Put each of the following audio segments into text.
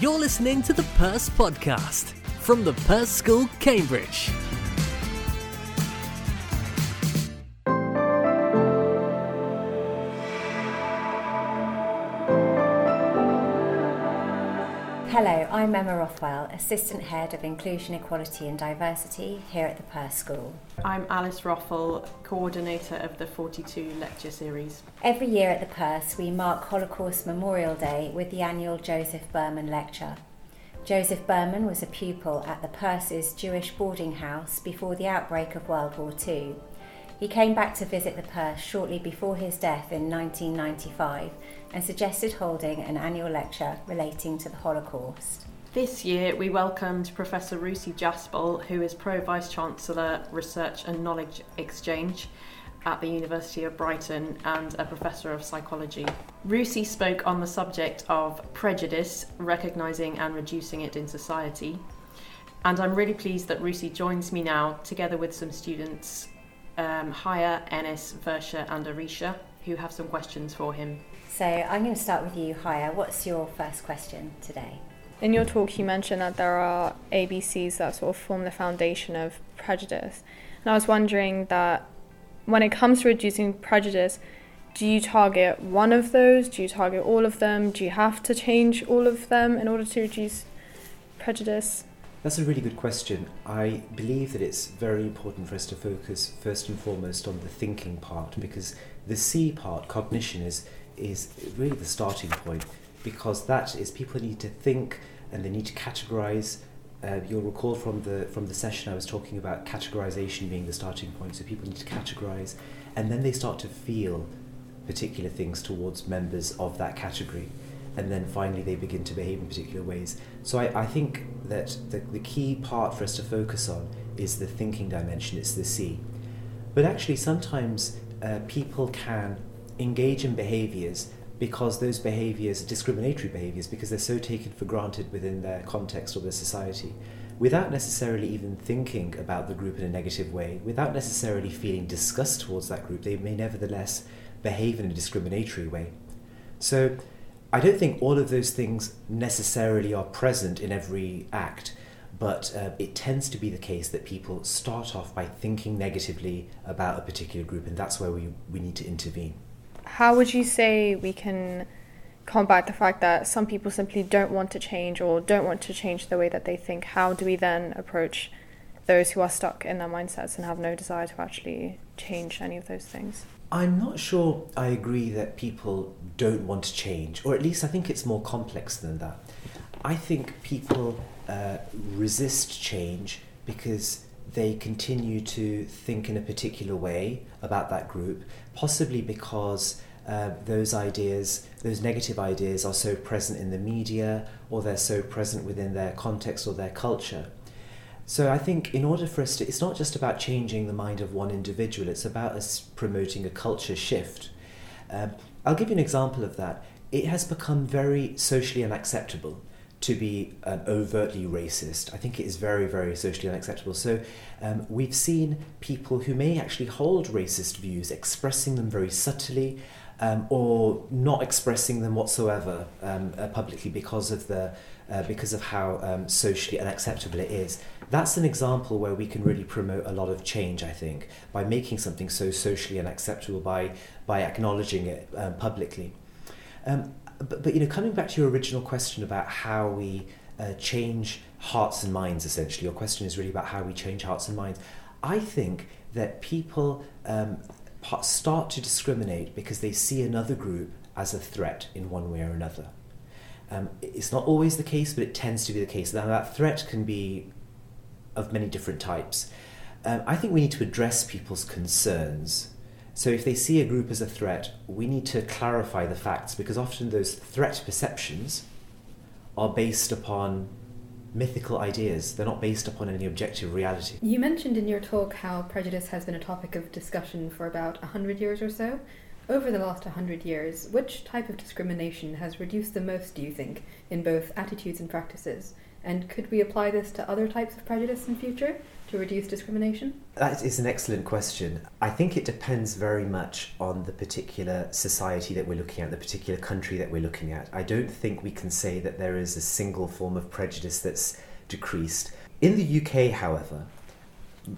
You're listening to the Perse Podcast from the Perse School, Cambridge. I'm Emma Rothwell, Assistant Head of Inclusion, Equality and Diversity here at the Perse School. I'm Alice Roffel, Coordinator of the 42 lecture series. Every year at the Perse, we mark Holocaust Memorial Day with the annual Josef Behrmann Lecture. Josef Behrmann was a pupil at the Perse's Jewish boarding house before the outbreak of World War II. He came back to visit the Perse shortly before his death in 1995 and suggested holding an annual lecture relating to the Holocaust. This year, we welcomed Professor Rusi Jaspal, who is Pro Vice Chancellor Research and Knowledge Exchange at the University of Brighton and a Professor of Psychology. Rusi spoke on the subject of prejudice, recognising and reducing it in society. And I'm really pleased that Rusi joins me now, together with some students, um, Haya, Ennis, Versha, and Arisha, who have some questions for him. So I'm going to start with you, Haya. What's your first question today? In your talk, you mentioned that there are ABCs that sort of form the foundation of prejudice. And I was wondering that when it comes to reducing prejudice, do you target one of those? Do you target all of them? Do you have to change all of them in order to reduce prejudice? That's a really good question. I believe that it's very important for us to focus first and foremost on the thinking part because the C part, cognition, is is really the starting point because that is people need to think and they need to categorize. Uh, you'll recall from the from the session I was talking about categorization being the starting point. So people need to categorize, and then they start to feel particular things towards members of that category, and then finally they begin to behave in particular ways. So I, I think that the, the key part for us to focus on is the thinking dimension. It's the C, but actually sometimes uh, people can engage in behaviors because those behaviors are discriminatory behaviors because they're so taken for granted within their context or their society without necessarily even thinking about the group in a negative way, without necessarily feeling disgust towards that group, they may nevertheless behave in a discriminatory way. So I don't think all of those things necessarily are present in every act, but uh, it tends to be the case that people start off by thinking negatively about a particular group, and that's where we, we need to intervene how would you say we can combat the fact that some people simply don't want to change or don't want to change the way that they think? How do we then approach those who are stuck in their mindsets and have no desire to actually change any of those things? I'm not sure I agree that people don't want to change, or at least I think it's more complex than that. I think people uh, resist change because they continue to think in a particular way about that group, possibly because uh, those ideas, those negative ideas, are so present in the media or they're so present within their context or their culture. So I think in order for us to, it's not just about changing the mind of one individual, it's about us promoting a culture shift. Um, I'll give you an example of that. It has become very socially unacceptable to be um, overtly racist. I think it is very, very socially unacceptable. So um, we've seen people who may actually hold racist views expressing them very subtly um, or not expressing them whatsoever um, uh, publicly because of the uh, because of how um, socially unacceptable it is. That's an example where we can really promote a lot of change. I think by making something so socially unacceptable by by acknowledging it um, publicly. But, but you know, coming back to your original question about how we uh, change hearts and minds, essentially, your question is really about how we change hearts and minds. I think that people um, start to discriminate because they see another group as a threat in one way or another. Um, it's not always the case, but it tends to be the case. Now, that threat can be of many different types. Um, I think we need to address people's concerns so if they see a group as a threat, we need to clarify the facts because often those threat perceptions are based upon mythical ideas. They're not based upon any objective reality. You mentioned in your talk how prejudice has been a topic of discussion for about 100 years or so. Over the last 100 years, which type of discrimination has reduced the most, do you think, in both attitudes and practices? And could we apply this to other types of prejudice in future to reduce discrimination? That is an excellent question. I think it depends very much on the particular society that we're looking at, the particular country that we're looking at. I don't think we can say that there is a single form of prejudice that's decreased. In the UK, however,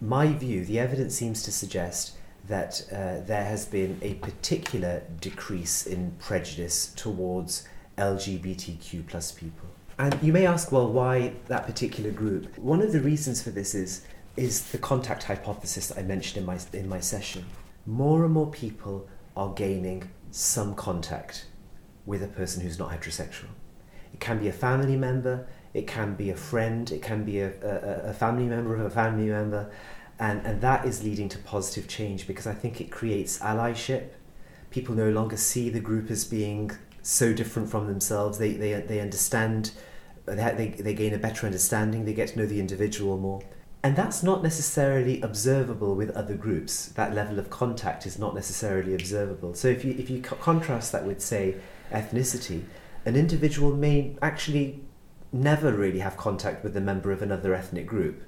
my view, the evidence seems to suggest that uh, there has been a particular decrease in prejudice towards LGBTQ plus people. And you may ask, well, why that particular group? One of the reasons for this is is the contact hypothesis that I mentioned in my in my session. More and more people are gaining some contact with a person who's not heterosexual. It can be a family member, it can be a friend, it can be a, a, a family member of a family member, and, and that is leading to positive change because I think it creates allyship. People no longer see the group as being so different from themselves. They, they, they understand, they, they gain a better understanding, they get to know the individual more. And that's not necessarily observable with other groups. That level of contact is not necessarily observable. So if you, if you co- contrast that with, say, ethnicity, an individual may actually never really have contact with a member of another ethnic group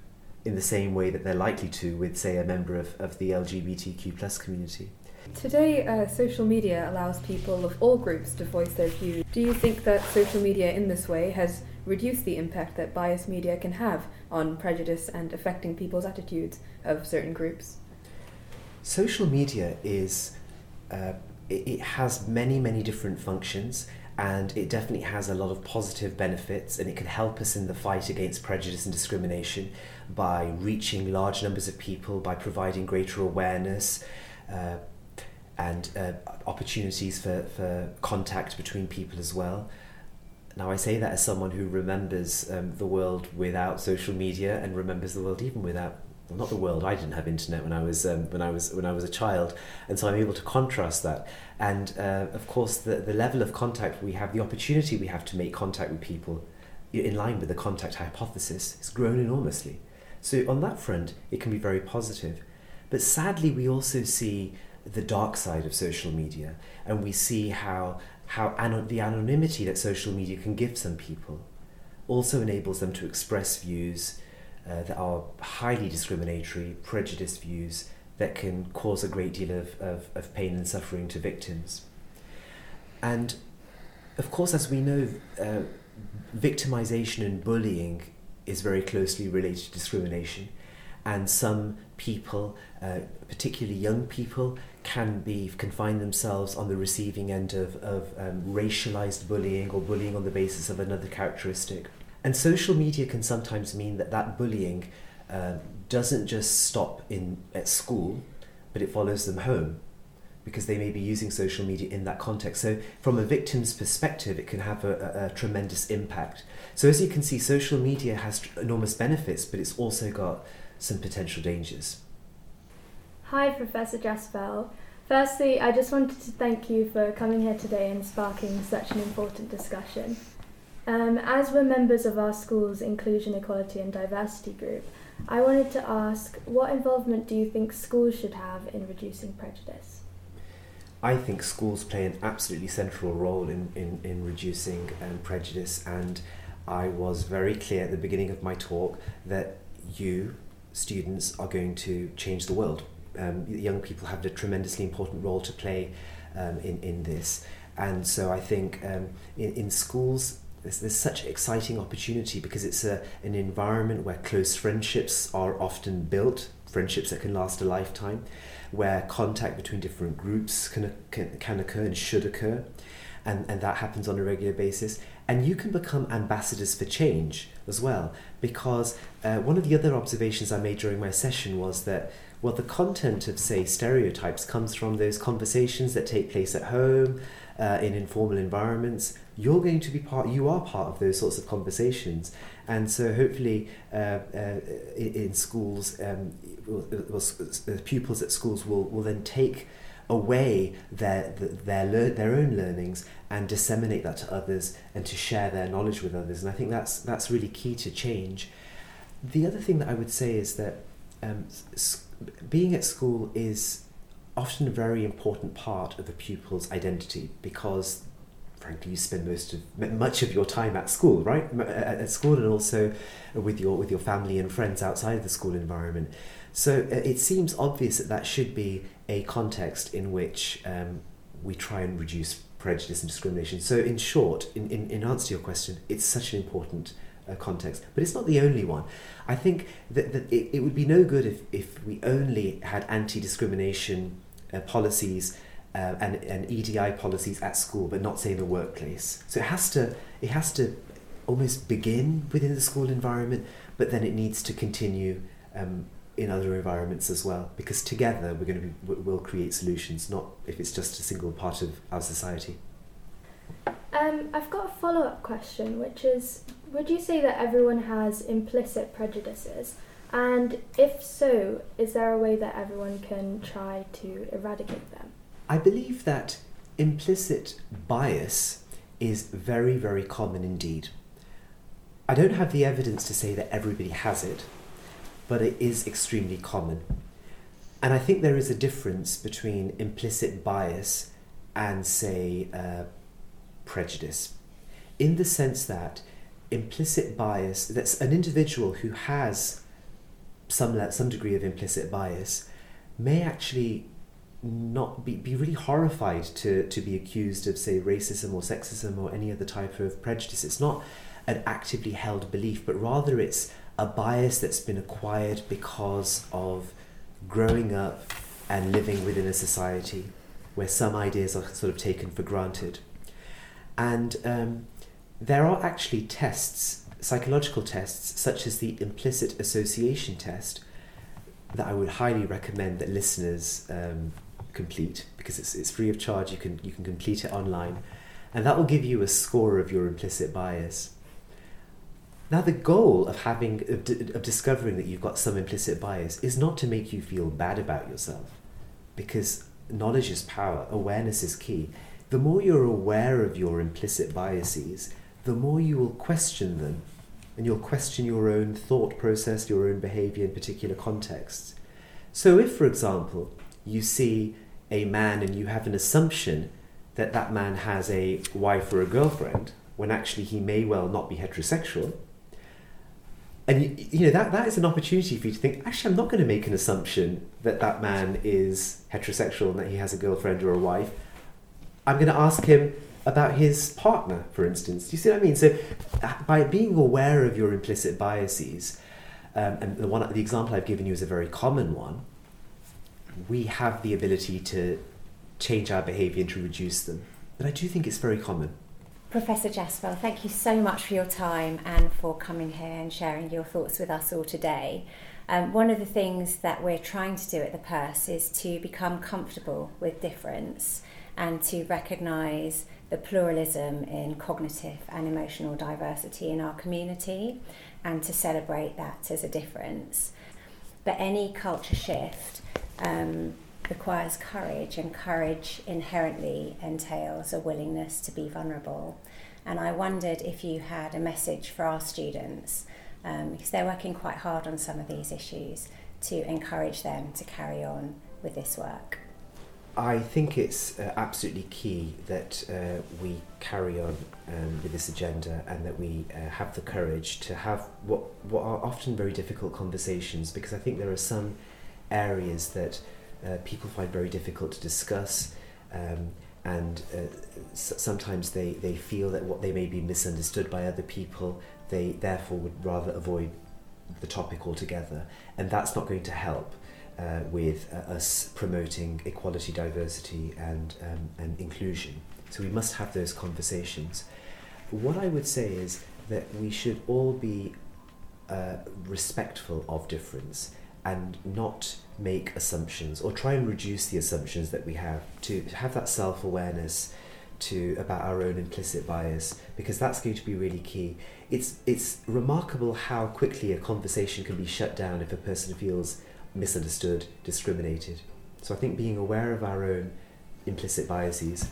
in the same way that they're likely to with, say, a member of, of the LGBTQ plus community. Today, uh, social media allows people of all groups to voice their views. Do you think that social media in this way has reduced the impact that biased media can have on prejudice and affecting people's attitudes of certain groups? Social media is, uh, it, it has many, many different functions and it definitely has a lot of positive benefits and it can help us in the fight against prejudice and discrimination by reaching large numbers of people by providing greater awareness uh, and uh, opportunities for, for contact between people as well now I say that as someone who remembers um, the world without social media and remembers the world even without well, not the world. I didn't have internet when I was um, when I was when I was a child, and so I'm able to contrast that. And uh, of course, the the level of contact we have, the opportunity we have to make contact with people, in line with the contact hypothesis, has grown enormously. So on that front, it can be very positive. But sadly, we also see the dark side of social media, and we see how how an- the anonymity that social media can give some people also enables them to express views uh, that are highly discriminatory, prejudiced views that can cause a great deal of, of, of pain and suffering to victims. And of course, as we know, uh, victimization and bullying is very closely related to discrimination. And some people, uh, particularly young people, can be can find themselves on the receiving end of, of um, racialized bullying or bullying on the basis of another characteristic. And social media can sometimes mean that that bullying uh, doesn't just stop in at school, but it follows them home because they may be using social media in that context. So, from a victim's perspective, it can have a, a, a tremendous impact. So, as you can see, social media has enormous benefits, but it's also got some potential dangers. Hi, Professor Jaspal. Firstly, I just wanted to thank you for coming here today and sparking such an important discussion. Um, as we're members of our school's Inclusion, Equality and Diversity group, I wanted to ask what involvement do you think schools should have in reducing prejudice? I think schools play an absolutely central role in, in, in reducing um, prejudice, and I was very clear at the beginning of my talk that you, students, are going to change the world. Um, young people have a tremendously important role to play um, in, in this. And so I think um, in, in schools, there's, there's such exciting opportunity because it's a, an environment where close friendships are often built, friendships that can last a lifetime, where contact between different groups can, can, can occur and should occur, and, and that happens on a regular basis. And you can become ambassadors for change as well, because uh, one of the other observations I made during my session was that well, the content of, say, stereotypes comes from those conversations that take place at home, uh, in informal environments, you're going to be part, you are part of those sorts of conversations. And so hopefully uh, uh, in, schools, um, pupils at schools will, will then take away their, their, their own learnings and disseminate that to others and to share their knowledge with others. And I think that's, that's really key to change. The other thing that I would say is that um, being at school is often a very important part of a pupil's identity because frankly, you spend most of much of your time at school, right? At school, and also with your with your family and friends outside of the school environment. So uh, it seems obvious that that should be a context in which um, we try and reduce prejudice and discrimination. So, in short, in, in, in answer to your question, it's such an important uh, context, but it's not the only one. I think that, that it, it would be no good if, if we only had anti discrimination uh, policies uh, and, and EDI policies at school, but not say in the workplace. So it has to it has to almost begin within the school environment, but then it needs to continue um, in other environments as well. Because together we're going to be we'll create solutions, not if it's just a single part of our society. Um, I've got a follow up question, which is Would you say that everyone has implicit prejudices? And if so, is there a way that everyone can try to eradicate them? I believe that implicit bias is very, very common indeed. I don't have the evidence to say that everybody has it, but it is extremely common. And I think there is a difference between implicit bias and, say, uh, prejudice, in the sense that implicit bias, that's an individual who has some, some degree of implicit bias, may actually not be, be really horrified to, to be accused of, say, racism or sexism or any other type of prejudice. It's not an actively held belief, but rather it's a bias that's been acquired because of growing up and living within a society where some ideas are sort of taken for granted. And um, there are actually tests, psychological tests, such as the implicit association test, that I would highly recommend that listeners um, complete because it's, it's free of charge. You can you can complete it online, and that will give you a score of your implicit bias. Now, the goal of having of, of discovering that you've got some implicit bias is not to make you feel bad about yourself, because knowledge is power. Awareness is key. The more you're aware of your implicit biases, the more you will question them, and you'll question your own thought process, your own behavior in particular contexts. So, if, for example, you see a man and you have an assumption that that man has a wife or a girlfriend when actually he may well not be heterosexual and you, you know that that is an opportunity for you to think actually i'm not going to make an assumption that that man is heterosexual and that he has a girlfriend or a wife i'm going to ask him about his partner for instance do you see what i mean so uh, by being aware of your implicit biases um, and the one the example i've given you is a very common one we have the ability to change our behaviour and to reduce them. But I do think it's very common. Professor Jaspal, thank you so much for your time and for coming here and sharing your thoughts with us all today. Um, one of the things that we're trying to do at the Perse is to become comfortable with difference and to recognise the pluralism in cognitive and emotional diversity in our community and to celebrate that as a difference. But any culture shift um, requires courage, and courage inherently entails a willingness to be vulnerable. And I wondered if you had a message for our students, um, because they're working quite hard on some of these issues, to encourage them to carry on with this work. I think it's uh, absolutely key that uh, we carry on um, with this agenda and that we uh, have the courage to have what, what are often very difficult conversations because I think there are some areas that uh, people find very difficult to discuss. Um, and uh, s- sometimes they, they feel that what they may be misunderstood by other people, they therefore would rather avoid the topic altogether. And that's not going to help uh, with uh, us promoting equality, diversity, and, um, and inclusion. So we must have those conversations. What I would say is that we should all be uh, respectful of difference and not make assumptions or try and reduce the assumptions that we have to have that self-awareness to about our own implicit bias because that's going to be really key. It's it's remarkable how quickly a conversation can be shut down if a person feels misunderstood discriminated. So i think being aware of our own implicit biases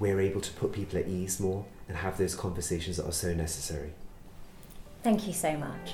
we're able to put people at ease more and have those conversations that are so necessary. Thank you so much